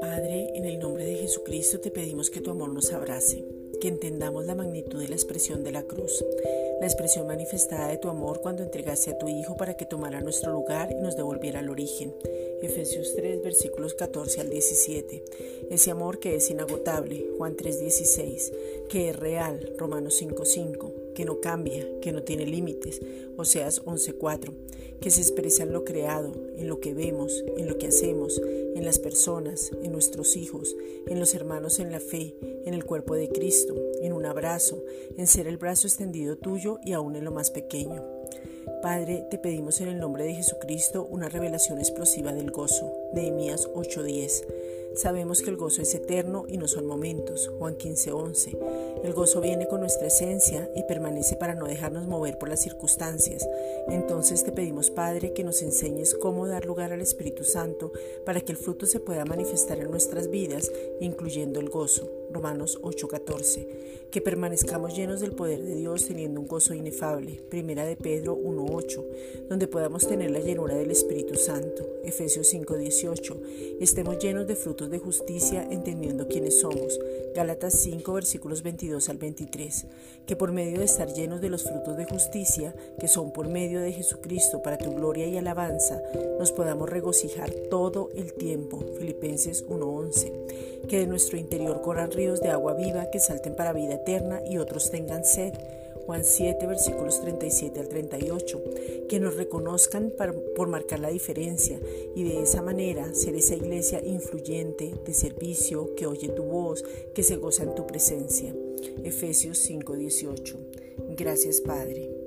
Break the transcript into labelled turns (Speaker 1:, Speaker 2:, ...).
Speaker 1: Padre, en el nombre de Jesucristo te pedimos que tu amor nos abrace, que entendamos la magnitud de la expresión de la cruz, la expresión manifestada de tu amor cuando entregaste a tu Hijo para que tomara nuestro lugar y nos devolviera al origen. Efesios 3, versículos 14 al 17. Ese amor que es inagotable, Juan 3, 16, que es real, Romanos 5, 5, que no cambia, que no tiene límites, Oseas 11, 4, que se expresa en lo creado, en lo que vemos, en lo que hacemos, en las personas, en nuestros hijos, en los hermanos en la fe, en el cuerpo de Cristo, en un abrazo, en ser el brazo extendido tuyo y aún en lo más pequeño. Padre, te pedimos en el nombre de Jesucristo una revelación explosiva del gozo. Nehemías 8:10. Sabemos que el gozo es eterno y no son momentos. Juan 15:11. El gozo viene con nuestra esencia y permanece para no dejarnos mover por las circunstancias. Entonces te pedimos, Padre, que nos enseñes cómo dar lugar al Espíritu Santo para que el fruto se pueda manifestar en nuestras vidas, incluyendo el gozo. Romanos 8:14. Que permanezcamos llenos del poder de Dios teniendo un gozo inefable. Primera de Pedro 1:8, donde podamos tener la llenura del Espíritu Santo. Efesios 5:18. Estemos llenos de de justicia entendiendo quiénes somos. Gálatas 5 versículos 22 al 23. Que por medio de estar llenos de los frutos de justicia, que son por medio de Jesucristo para tu gloria y alabanza, nos podamos regocijar todo el tiempo. Filipenses 1:11. Que de nuestro interior corran ríos de agua viva que salten para vida eterna y otros tengan sed. Juan 7, versículos 37 al 38, que nos reconozcan por marcar la diferencia y de esa manera ser esa iglesia influyente, de servicio, que oye tu voz, que se goza en tu presencia. Efesios 5, 18. Gracias Padre.